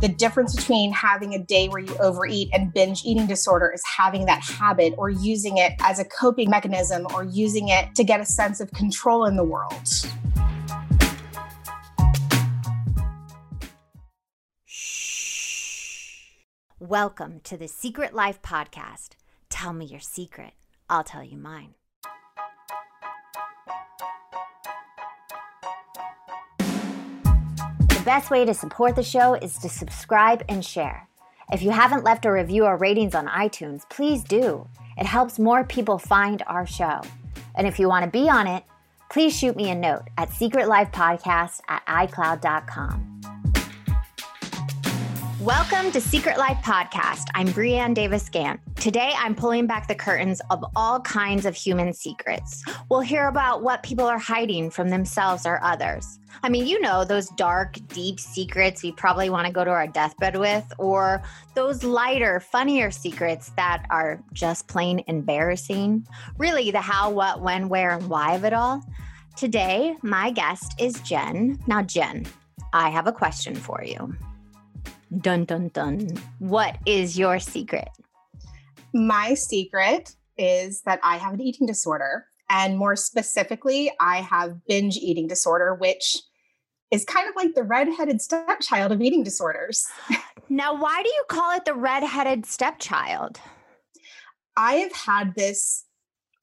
The difference between having a day where you overeat and binge eating disorder is having that habit or using it as a coping mechanism or using it to get a sense of control in the world. Welcome to the Secret Life Podcast. Tell me your secret, I'll tell you mine. Best way to support the show is to subscribe and share. If you haven't left a review or ratings on iTunes, please do. It helps more people find our show. And if you want to be on it, please shoot me a note at secretlifepodcast at icloud.com. Welcome to Secret Life Podcast. I'm Brianne Davis Gant. Today, I'm pulling back the curtains of all kinds of human secrets. We'll hear about what people are hiding from themselves or others. I mean, you know, those dark, deep secrets we probably want to go to our deathbed with, or those lighter, funnier secrets that are just plain embarrassing. Really, the how, what, when, where, and why of it all. Today, my guest is Jen. Now, Jen, I have a question for you. Dun dun dun. What is your secret? My secret is that I have an eating disorder. And more specifically, I have binge eating disorder, which is kind of like the redheaded stepchild of eating disorders. Now, why do you call it the redheaded stepchild? I have had this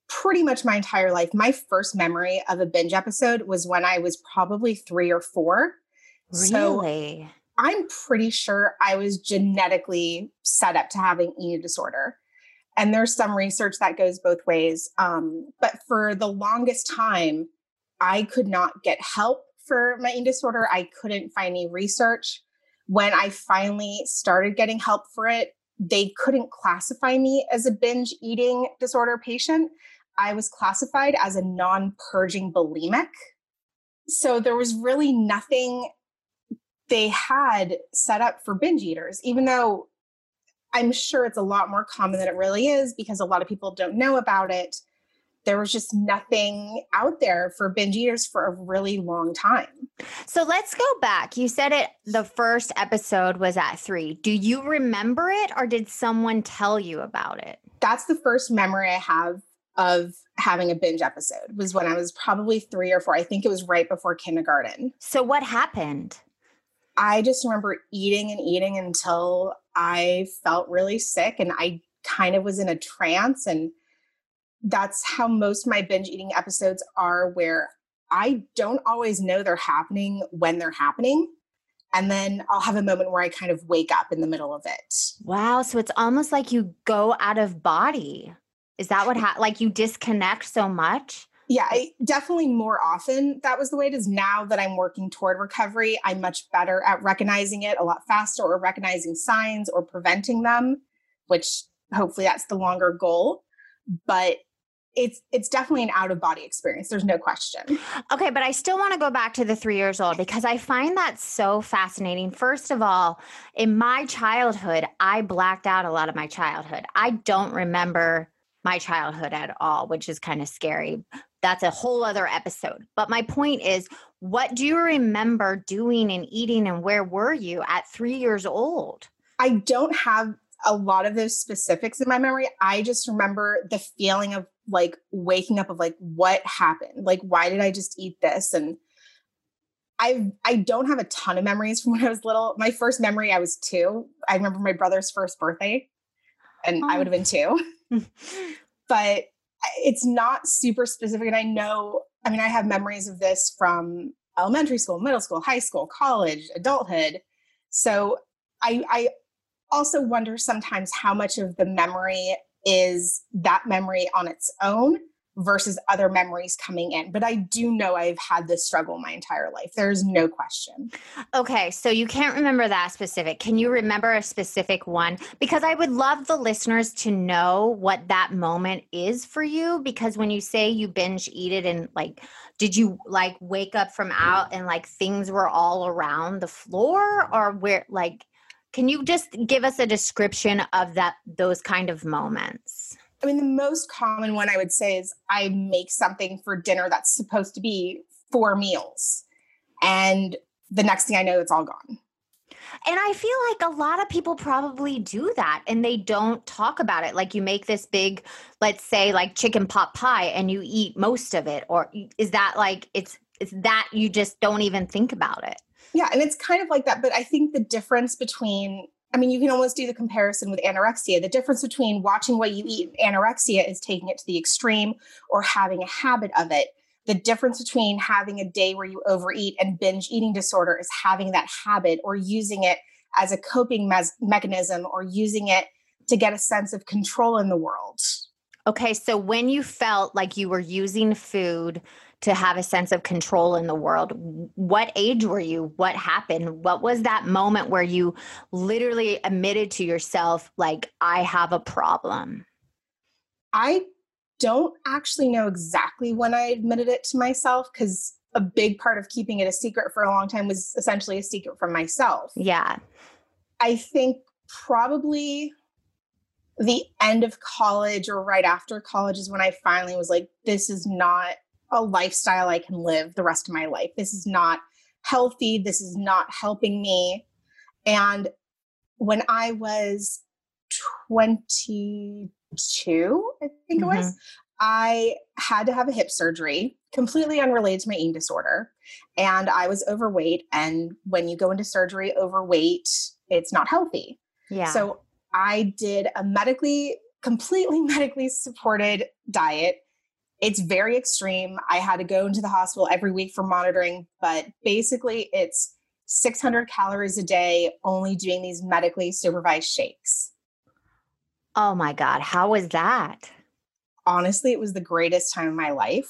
pretty much my entire life. My first memory of a binge episode was when I was probably three or four. Really? So I'm pretty sure I was genetically set up to having eating disorder. And there's some research that goes both ways. Um, but for the longest time, I could not get help for my eating disorder. I couldn't find any research. When I finally started getting help for it, they couldn't classify me as a binge eating disorder patient. I was classified as a non purging bulimic. So there was really nothing they had set up for binge eaters, even though I'm sure it's a lot more common than it really is because a lot of people don't know about it. There was just nothing out there for binge eaters for a really long time. So let's go back. You said it, the first episode was at three. Do you remember it or did someone tell you about it? That's the first memory I have of having a binge episode was when I was probably three or four. I think it was right before kindergarten. So what happened? I just remember eating and eating until I felt really sick and I kind of was in a trance. And that's how most my binge eating episodes are, where I don't always know they're happening when they're happening. And then I'll have a moment where I kind of wake up in the middle of it. Wow. So it's almost like you go out of body. Is that what ha- like you disconnect so much? Yeah, I, definitely more often that was the way it is. Now that I'm working toward recovery, I'm much better at recognizing it a lot faster or recognizing signs or preventing them, which hopefully that's the longer goal. But it's it's definitely an out of body experience there's no question okay but i still want to go back to the three years old because i find that so fascinating first of all in my childhood i blacked out a lot of my childhood i don't remember my childhood at all which is kind of scary that's a whole other episode. But my point is, what do you remember doing and eating, and where were you at three years old? I don't have a lot of those specifics in my memory. I just remember the feeling of like waking up of like what happened? Like why did I just eat this? And I I don't have a ton of memories from when I was little. My first memory I was 2. I remember my brother's first birthday and oh. I would have been 2. but it's not super specific. And I know, I mean, I have memories of this from elementary school, middle school, high school, college, adulthood. So I, I also wonder sometimes how much of the memory is that memory on its own versus other memories coming in. But I do know I've had this struggle my entire life. There's no question. Okay, so you can't remember that specific. Can you remember a specific one? Because I would love the listeners to know what that moment is for you. Because when you say you binge eat it and like, did you like wake up from out and like things were all around the floor or where like, can you just give us a description of that those kind of moments? I mean, the most common one I would say is I make something for dinner that's supposed to be four meals. And the next thing I know, it's all gone. And I feel like a lot of people probably do that and they don't talk about it. Like you make this big, let's say, like chicken pot pie and you eat most of it. Or is that like it's it's that you just don't even think about it? Yeah, and it's kind of like that. But I think the difference between I mean, you can almost do the comparison with anorexia. The difference between watching what you eat anorexia is taking it to the extreme or having a habit of it. The difference between having a day where you overeat and binge eating disorder is having that habit or using it as a coping mes- mechanism or using it to get a sense of control in the world. Okay, so when you felt like you were using food to have a sense of control in the world. What age were you? What happened? What was that moment where you literally admitted to yourself, like, I have a problem? I don't actually know exactly when I admitted it to myself because a big part of keeping it a secret for a long time was essentially a secret from myself. Yeah. I think probably the end of college or right after college is when I finally was like, this is not a lifestyle I can live the rest of my life. This is not healthy. This is not helping me. And when I was 22, I think mm-hmm. it was, mm-hmm. I had to have a hip surgery, completely unrelated to my eating disorder. And I was overweight. And when you go into surgery overweight, it's not healthy. Yeah. So I did a medically, completely medically supported diet it's very extreme. I had to go into the hospital every week for monitoring, but basically it's 600 calories a day, only doing these medically supervised shakes. Oh my God. How was that? Honestly, it was the greatest time of my life.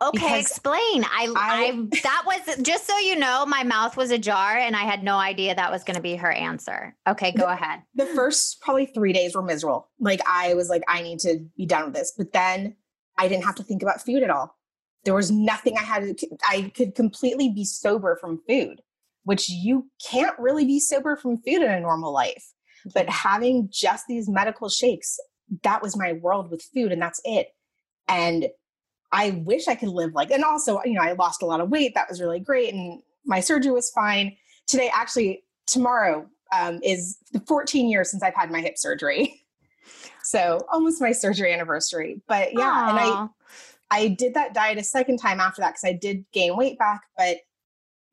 Okay, explain. I, I, I that was just so you know, my mouth was ajar and I had no idea that was going to be her answer. Okay, go the, ahead. The first probably 3 days were miserable. Like I was like I need to be done with this. But then I didn't have to think about food at all. There was nothing I had to, I could completely be sober from food, which you can't really be sober from food in a normal life. But having just these medical shakes, that was my world with food, and that's it. And I wish I could live like, and also, you know, I lost a lot of weight. That was really great. And my surgery was fine. Today, actually, tomorrow um, is 14 years since I've had my hip surgery. So almost my surgery anniversary. But yeah, Aww. and I I did that diet a second time after that because I did gain weight back, but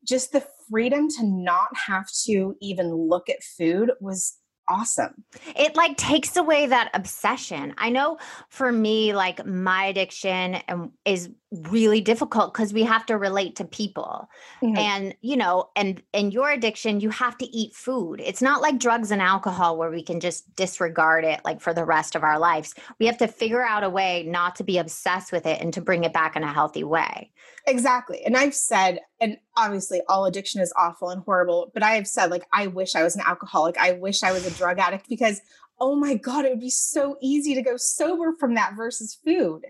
just the freedom to not have to even look at food was awesome. It like takes away that obsession. I know for me, like my addiction um, is really difficult because we have to relate to people. Mm-hmm. and you know and and your addiction you have to eat food. It's not like drugs and alcohol where we can just disregard it like for the rest of our lives. We have to figure out a way not to be obsessed with it and to bring it back in a healthy way. Exactly and i've said and obviously all addiction is awful and horrible but i have said like i wish i was an alcoholic. I wish i was a drug addict because oh my god it would be so easy to go sober from that versus food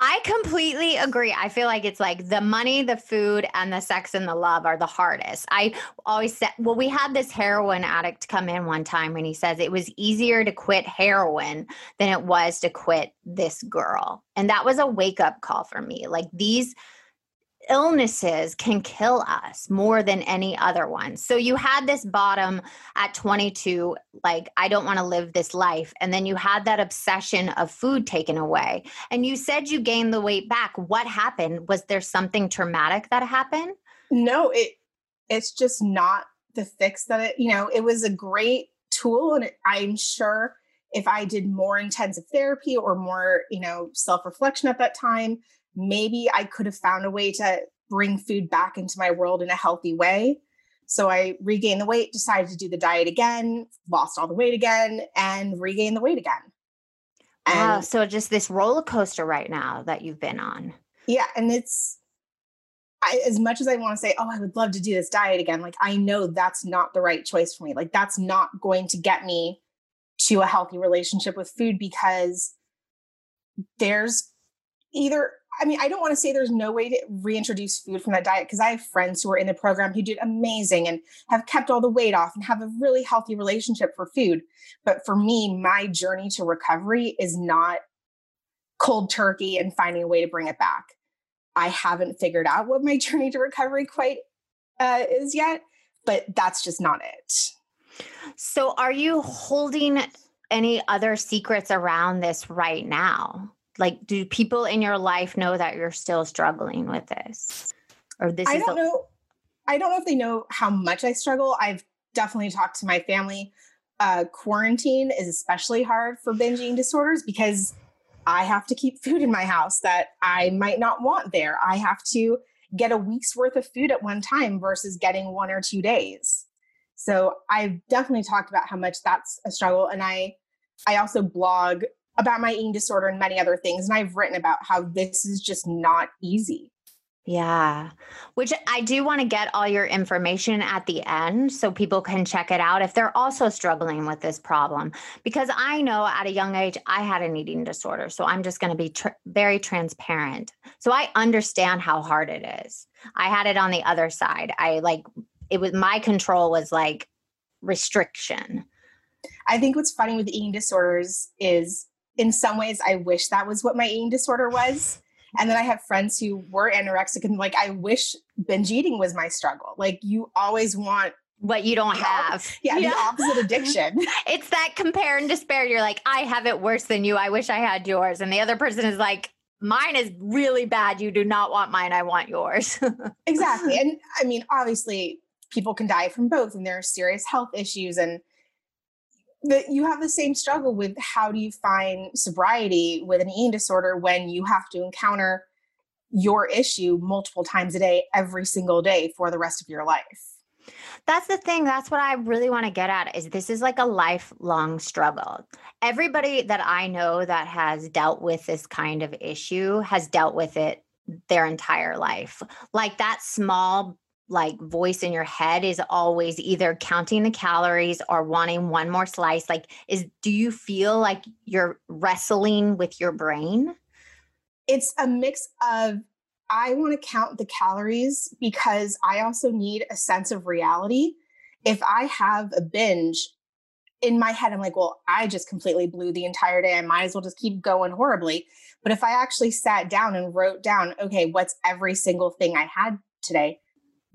I completely agree. I feel like it's like the money, the food, and the sex and the love are the hardest. I always said, well, we had this heroin addict come in one time and he says it was easier to quit heroin than it was to quit this girl. And that was a wake up call for me. Like these illnesses can kill us more than any other one. So you had this bottom at 22, like, I don't want to live this life. And then you had that obsession of food taken away. And you said you gained the weight back. What happened? Was there something traumatic that happened? No, it it's just not the fix that it, you know, it was a great tool. And I'm sure if I did more intensive therapy or more, you know, self reflection at that time, maybe I could have found a way to bring food back into my world in a healthy way. So I regained the weight, decided to do the diet again, lost all the weight again, and regained the weight again. Ah, and so just this roller coaster right now that you've been on. Yeah. And it's, I, as much as I want to say, oh, I would love to do this diet again, like I know that's not the right choice for me. Like that's not going to get me to a healthy relationship with food because there's either I mean, I don't want to say there's no way to reintroduce food from that diet because I have friends who are in the program who did amazing and have kept all the weight off and have a really healthy relationship for food. But for me, my journey to recovery is not cold turkey and finding a way to bring it back. I haven't figured out what my journey to recovery quite uh, is yet, but that's just not it. So, are you holding any other secrets around this right now? Like, do people in your life know that you're still struggling with this? Or this I don't a- know. I don't know if they know how much I struggle. I've definitely talked to my family. Uh, quarantine is especially hard for binge eating disorders because I have to keep food in my house that I might not want there. I have to get a week's worth of food at one time versus getting one or two days. So I've definitely talked about how much that's a struggle. And I I also blog about my eating disorder and many other things. And I've written about how this is just not easy. Yeah, which I do want to get all your information at the end so people can check it out if they're also struggling with this problem. Because I know at a young age, I had an eating disorder. So I'm just going to be tr- very transparent. So I understand how hard it is. I had it on the other side. I like it was my control was like restriction. I think what's funny with eating disorders is in some ways I wish that was what my eating disorder was. And then I have friends who were anorexic and like I wish binge eating was my struggle. Like you always want what you don't have. Yeah, yeah, the opposite addiction. it's that compare and despair. You're like, I have it worse than you. I wish I had yours. And the other person is like, mine is really bad. You do not want mine. I want yours. exactly. And I mean, obviously, people can die from both, and there are serious health issues. And that you have the same struggle with how do you find sobriety with an eating disorder when you have to encounter your issue multiple times a day, every single day for the rest of your life. That's the thing. That's what I really want to get at is this is like a lifelong struggle. Everybody that I know that has dealt with this kind of issue has dealt with it their entire life. Like that small like voice in your head is always either counting the calories or wanting one more slice like is do you feel like you're wrestling with your brain? It's a mix of i want to count the calories because i also need a sense of reality. If i have a binge in my head i'm like well i just completely blew the entire day. I might as well just keep going horribly. But if i actually sat down and wrote down okay what's every single thing i had today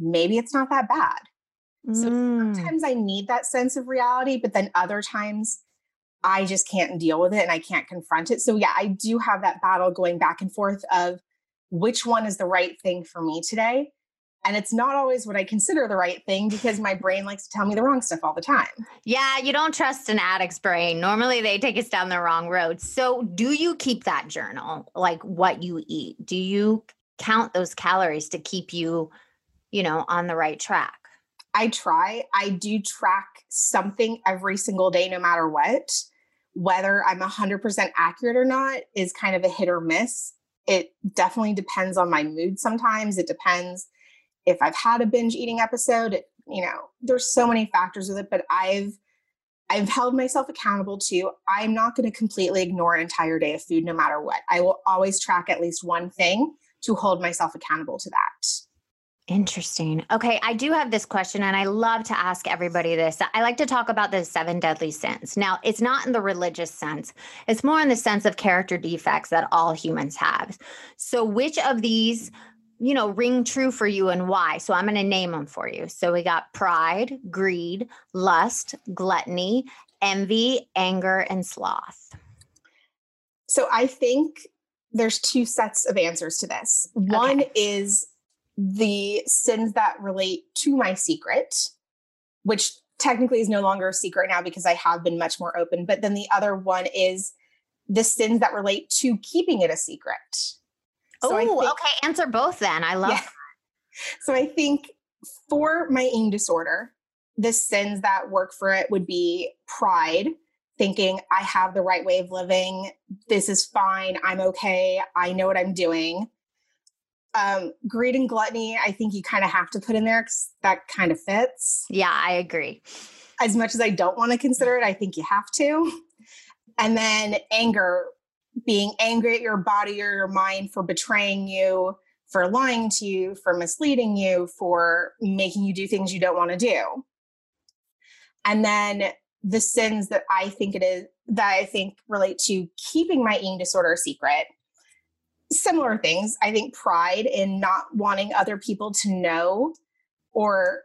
maybe it's not that bad. So mm. sometimes I need that sense of reality, but then other times I just can't deal with it and I can't confront it. So yeah, I do have that battle going back and forth of which one is the right thing for me today. And it's not always what I consider the right thing because my brain likes to tell me the wrong stuff all the time. Yeah, you don't trust an addict's brain. Normally they take us down the wrong road. So, do you keep that journal, like what you eat? Do you count those calories to keep you you know, on the right track? I try. I do track something every single day, no matter what. Whether I'm 100% accurate or not is kind of a hit or miss. It definitely depends on my mood sometimes. It depends if I've had a binge eating episode. It, you know, there's so many factors with it, but I've I've held myself accountable to I'm not going to completely ignore an entire day of food no matter what. I will always track at least one thing to hold myself accountable to that. Interesting. Okay, I do have this question, and I love to ask everybody this. I like to talk about the seven deadly sins. Now, it's not in the religious sense, it's more in the sense of character defects that all humans have. So, which of these, you know, ring true for you and why? So, I'm going to name them for you. So, we got pride, greed, lust, gluttony, envy, anger, and sloth. So, I think there's two sets of answers to this. One okay. is the sins that relate to my secret, which technically is no longer a secret now because I have been much more open. But then the other one is the sins that relate to keeping it a secret. So oh, okay. Answer both then. I love yeah. So I think for my eating disorder, the sins that work for it would be pride, thinking I have the right way of living. This is fine. I'm okay. I know what I'm doing. Um, greed and gluttony, I think you kind of have to put in there because that kind of fits. Yeah, I agree. As much as I don't want to consider it, I think you have to. And then anger, being angry at your body or your mind for betraying you, for lying to you, for misleading you, for making you do things you don't want to do. And then the sins that I think it is that I think relate to keeping my eating disorder a secret. Similar things. I think pride in not wanting other people to know or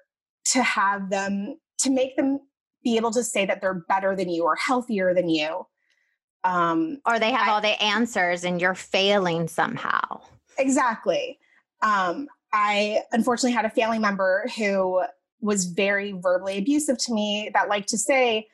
to have them to make them be able to say that they're better than you or healthier than you. Um, or they have I, all the answers and you're failing somehow. Exactly. Um, I unfortunately had a family member who was very verbally abusive to me that liked to say,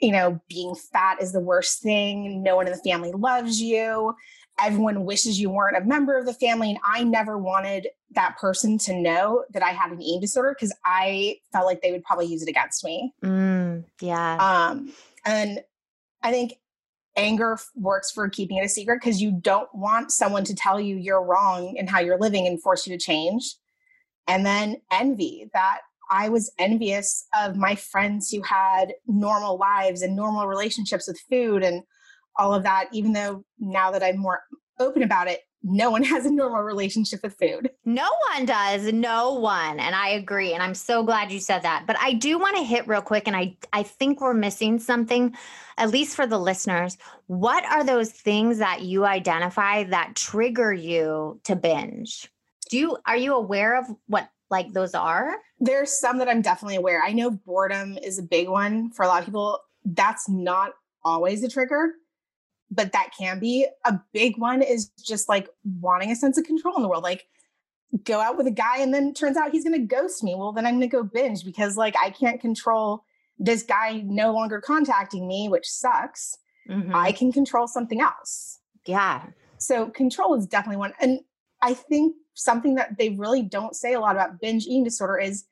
you know, being fat is the worst thing. No one in the family loves you. Everyone wishes you weren't a member of the family. And I never wanted that person to know that I had an eating disorder because I felt like they would probably use it against me. Mm, yeah. Um, and I think anger works for keeping it a secret because you don't want someone to tell you you're wrong and how you're living and force you to change. And then envy that I was envious of my friends who had normal lives and normal relationships with food and all of that, even though now that I'm more open about it, no one has a normal relationship with food. No one does. No one. And I agree. And I'm so glad you said that. But I do want to hit real quick. And I, I think we're missing something, at least for the listeners. What are those things that you identify that trigger you to binge? Do you are you aware of what like those are? There's some that I'm definitely aware. I know boredom is a big one for a lot of people. That's not always a trigger, but that can be. A big one is just like wanting a sense of control in the world. Like go out with a guy and then turns out he's going to ghost me. Well, then I'm going to go binge because like I can't control this guy no longer contacting me, which sucks. Mm-hmm. I can control something else. Yeah. So control is definitely one. And I think something that they really don't say a lot about binge eating disorder is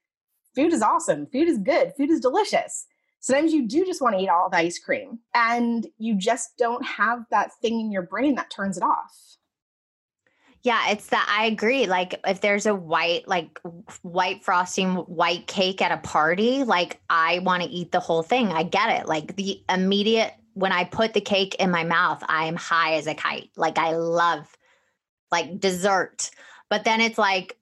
food is awesome, food is good, food is delicious. Sometimes you do just want to eat all the ice cream and you just don't have that thing in your brain that turns it off. Yeah, it's that I agree. Like if there's a white, like white frosting, white cake at a party, like I want to eat the whole thing. I get it. Like the immediate when I put the cake in my mouth, I am high as a kite. Like I love like dessert. But then it's like,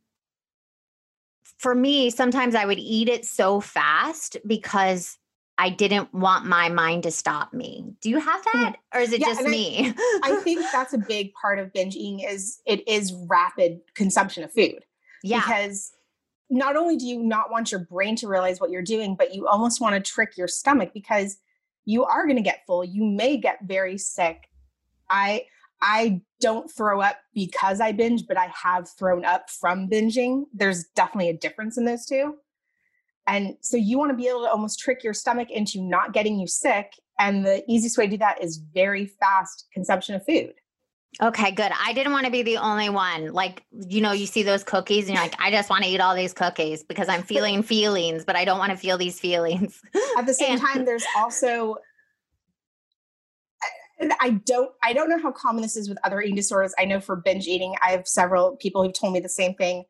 for me, sometimes I would eat it so fast because I didn't want my mind to stop me. Do you have mm-hmm. that? Or is it yeah, just me? I, I think that's a big part of binge eating is it is rapid consumption of food. Yeah. Because not only do you not want your brain to realize what you're doing, but you almost want to trick your stomach because you are going to get full. You may get very sick. I I don't throw up because I binge, but I have thrown up from binging. There's definitely a difference in those two. And so you want to be able to almost trick your stomach into not getting you sick. And the easiest way to do that is very fast consumption of food. Okay, good. I didn't want to be the only one. Like, you know, you see those cookies and you're like, I just want to eat all these cookies because I'm feeling feelings, but I don't want to feel these feelings. At the same and- time, there's also I don't I don't know how common this is with other eating disorders. I know for binge eating, I have several people who've told me the same thing.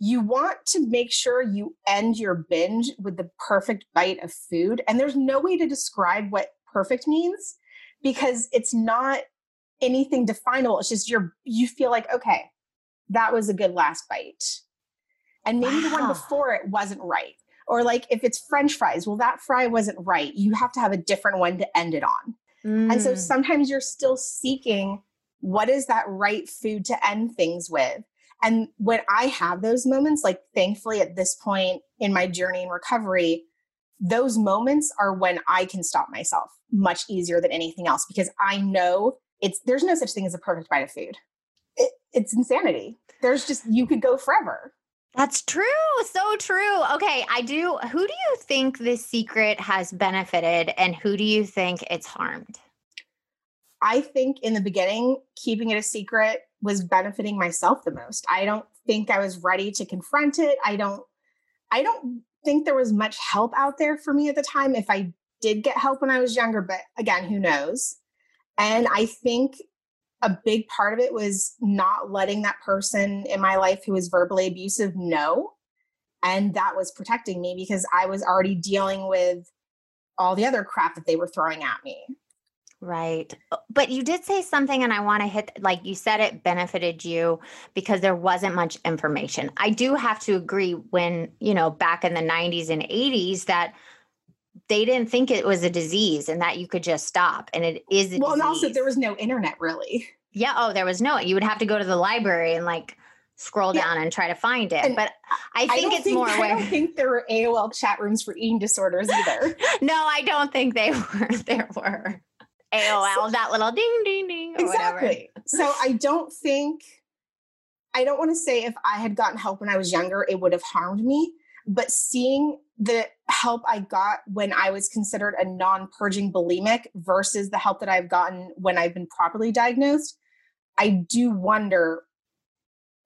You want to make sure you end your binge with the perfect bite of food. And there's no way to describe what perfect means because it's not anything definable. It's just you're you feel like, okay, that was a good last bite. And maybe wow. the one before it wasn't right. Or like if it's French fries, well, that fry wasn't right. You have to have a different one to end it on. Mm. And so mm. sometimes you're still seeking what is that right food to end things with. And when I have those moments, like thankfully at this point in my journey in recovery, those moments are when I can stop myself much easier than anything else because I know it's there's no such thing as a perfect bite of food. It, it's insanity. There's just you could go forever. That's true. So true. Okay, I do. Who do you think this secret has benefited and who do you think it's harmed? I think in the beginning, keeping it a secret was benefiting myself the most. I don't think I was ready to confront it. I don't I don't think there was much help out there for me at the time if I did get help when I was younger, but again, who knows? And I think a big part of it was not letting that person in my life who was verbally abusive know. And that was protecting me because I was already dealing with all the other crap that they were throwing at me. Right. Uh, but you did say something, and I want to hit, like you said, it benefited you because there wasn't much information. I do have to agree when, you know, back in the 90s and 80s, that they didn't think it was a disease and that you could just stop. And it is well, disease. and also there was no internet really. Yeah. Oh, there was no, you would have to go to the library and like scroll yeah. down and try to find it. And but I think I it's think, more I don't think there were AOL chat rooms for eating disorders either. no, I don't think they were. There were. AOL, so, that little ding, ding, ding. exactly. Whatever. So I don't think, I don't want to say if I had gotten help when I was younger, it would have harmed me. But seeing the help I got when I was considered a non purging bulimic versus the help that I've gotten when I've been properly diagnosed, I do wonder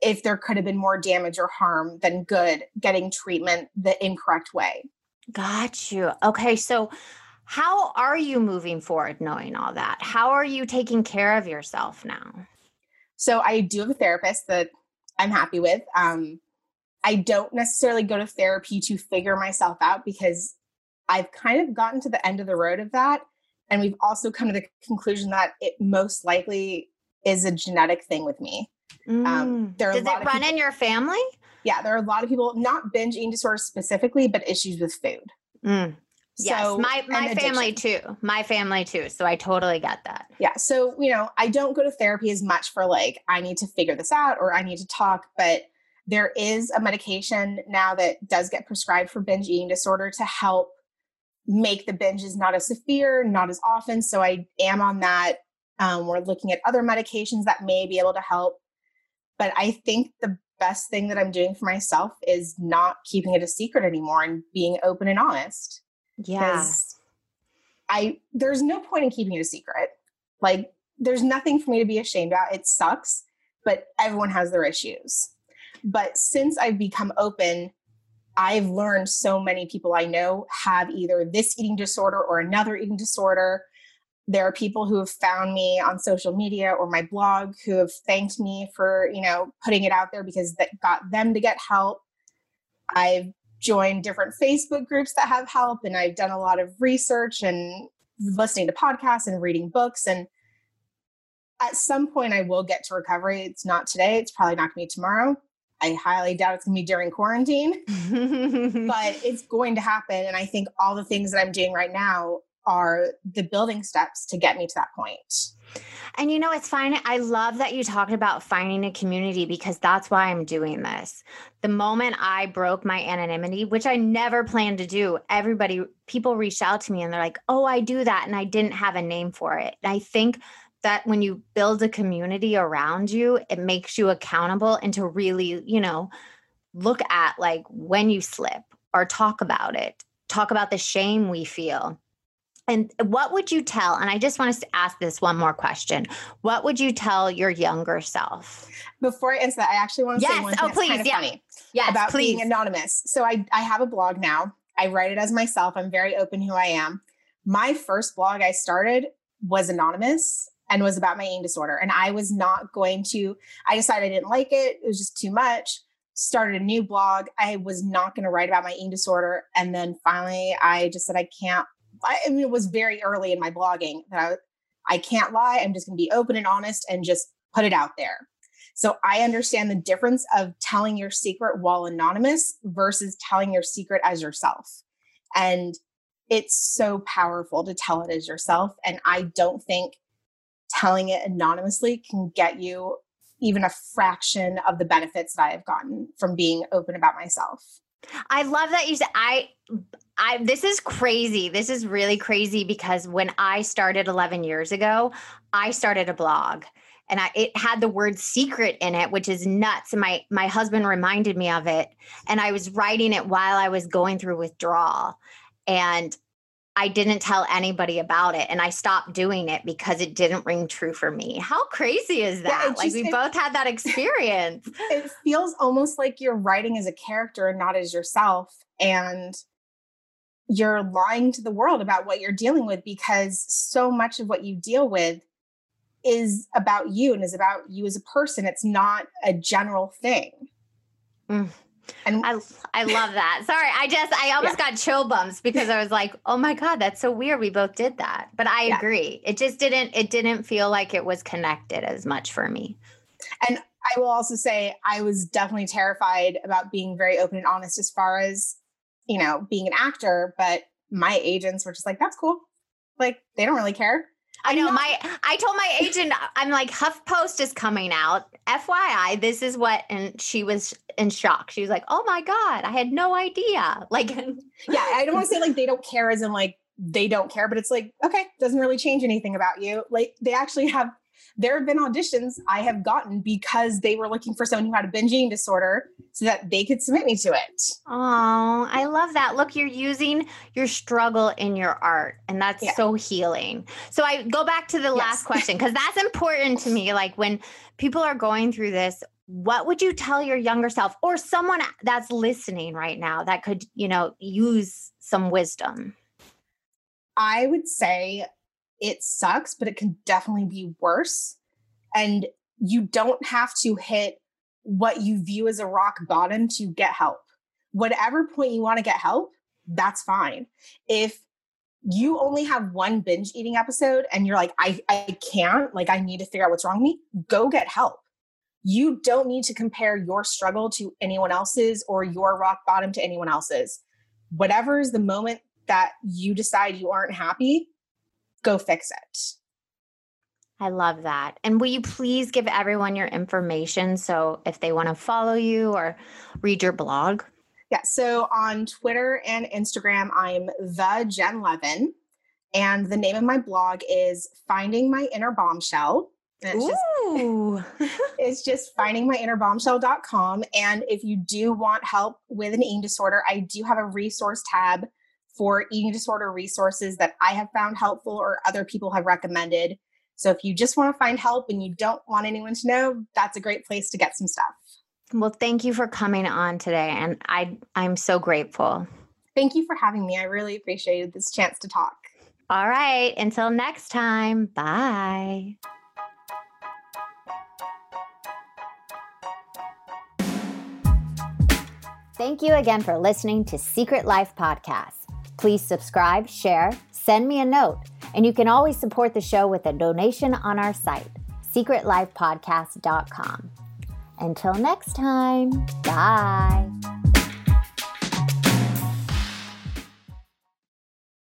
if there could have been more damage or harm than good getting treatment the incorrect way. Got you. Okay. So, how are you moving forward knowing all that? How are you taking care of yourself now? So I do have a therapist that I'm happy with. Um, I don't necessarily go to therapy to figure myself out because I've kind of gotten to the end of the road of that. And we've also come to the conclusion that it most likely is a genetic thing with me. Um, mm. Um, there are Does it run people, in your family? Yeah, there are a lot of people, not binge eating disorders specifically, but issues with food. Mm. Yes, so, my my family too. My family too. So I totally get that. Yeah. So, you know, I don't go to therapy as much for like I need to figure this out or I need to talk, but there is a medication now that does get prescribed for binge eating disorder to help make the binges not as severe, not as often. So I am on that. Um, we're looking at other medications that may be able to help. But I think the best thing that I'm doing for myself is not keeping it a secret anymore and being open and honest. Yeah. I there's no point in keeping it a secret. Like there's nothing for me to be ashamed about. It sucks, but everyone has their issues. But since I've become open, I've learned so many people I know have either this eating disorder or another eating disorder. There are people who have found me on social media or my blog who have thanked me for, you know, putting it out there because that got them to get help. I've joined different Facebook groups that have help, and I've done a lot of research and listening to podcasts and reading books. And at some point, I will get to recovery. It's not today, it's probably not going to be tomorrow. I highly doubt it's going to be during quarantine, but it's going to happen. And I think all the things that I'm doing right now are the building steps to get me to that point. And you know, it's fine. I love that you talked about finding a community because that's why I'm doing this. The moment I broke my anonymity, which I never planned to do, everybody, people reached out to me and they're like, oh, I do that. And I didn't have a name for it. And I think that when you build a community around you, it makes you accountable and to really, you know, look at like when you slip or talk about it, talk about the shame we feel and what would you tell? And I just want to ask this one more question. What would you tell your younger self? Before I answer that, I actually want to yes. say one oh, please, kind of yeah. funny yes, about please. being anonymous. So I, I have a blog now. I write it as myself. I'm very open who I am. My first blog I started was anonymous and was about my eating disorder. And I was not going to, I decided I didn't like it. It was just too much. Started a new blog. I was not going to write about my eating disorder. And then finally, I just said, I can't I mean, it was very early in my blogging that I, I can't lie. I'm just going to be open and honest and just put it out there. So I understand the difference of telling your secret while anonymous versus telling your secret as yourself. And it's so powerful to tell it as yourself. And I don't think telling it anonymously can get you even a fraction of the benefits that I have gotten from being open about myself. I love that you said I I this is crazy. This is really crazy because when I started 11 years ago, I started a blog and I, it had the word secret in it, which is nuts. And my my husband reminded me of it, and I was writing it while I was going through withdrawal, and I didn't tell anybody about it, and I stopped doing it because it didn't ring true for me. How crazy is that? Yeah, like just, we it, both had that experience. it feels almost like you're writing as a character and not as yourself, and you're lying to the world about what you're dealing with because so much of what you deal with is about you and is about you as a person. It's not a general thing. Mm. And I I love that. Sorry, I just I almost yeah. got chill bumps because I was like, "Oh my god, that's so weird. We both did that." But I yeah. agree. It just didn't it didn't feel like it was connected as much for me. And I will also say I was definitely terrified about being very open and honest as far as, you know, being an actor, but my agents were just like, "That's cool." Like, they don't really care. I know my I told my agent I'm like HuffPost is coming out. FYI, this is what and she was in shock. She was like, "Oh my god, I had no idea." Like Yeah, I don't want to say like they don't care as in like they don't care, but it's like, okay, doesn't really change anything about you. Like they actually have there have been auditions I have gotten because they were looking for someone who had a binge eating disorder so that they could submit me to it. Oh, I love that. Look, you're using your struggle in your art, and that's yeah. so healing. So I go back to the yes. last question because that's important to me. Like when people are going through this, what would you tell your younger self or someone that's listening right now that could, you know, use some wisdom? I would say it sucks, but it can definitely be worse. And you don't have to hit what you view as a rock bottom to get help. Whatever point you want to get help, that's fine. If you only have one binge eating episode and you're like, I, I can't, like, I need to figure out what's wrong with me, go get help. You don't need to compare your struggle to anyone else's or your rock bottom to anyone else's. Whatever is the moment that you decide you aren't happy, go fix it. I love that. And will you please give everyone your information so if they want to follow you or read your blog? Yeah. So on Twitter and Instagram, I'm the Jen Levin. And the name of my blog is Finding My Inner Bombshell. It's Ooh. just, it's just findingmyinnerbombshell.com. And if you do want help with an eating disorder, I do have a resource tab for eating disorder resources that I have found helpful or other people have recommended. So if you just want to find help and you don't want anyone to know, that's a great place to get some stuff. Well, thank you for coming on today and I I'm so grateful. Thank you for having me. I really appreciated this chance to talk. All right, until next time. Bye. Thank you again for listening to Secret Life Podcast. Please subscribe, share, send me a note, and you can always support the show with a donation on our site, secretlifepodcast.com. Until next time, bye.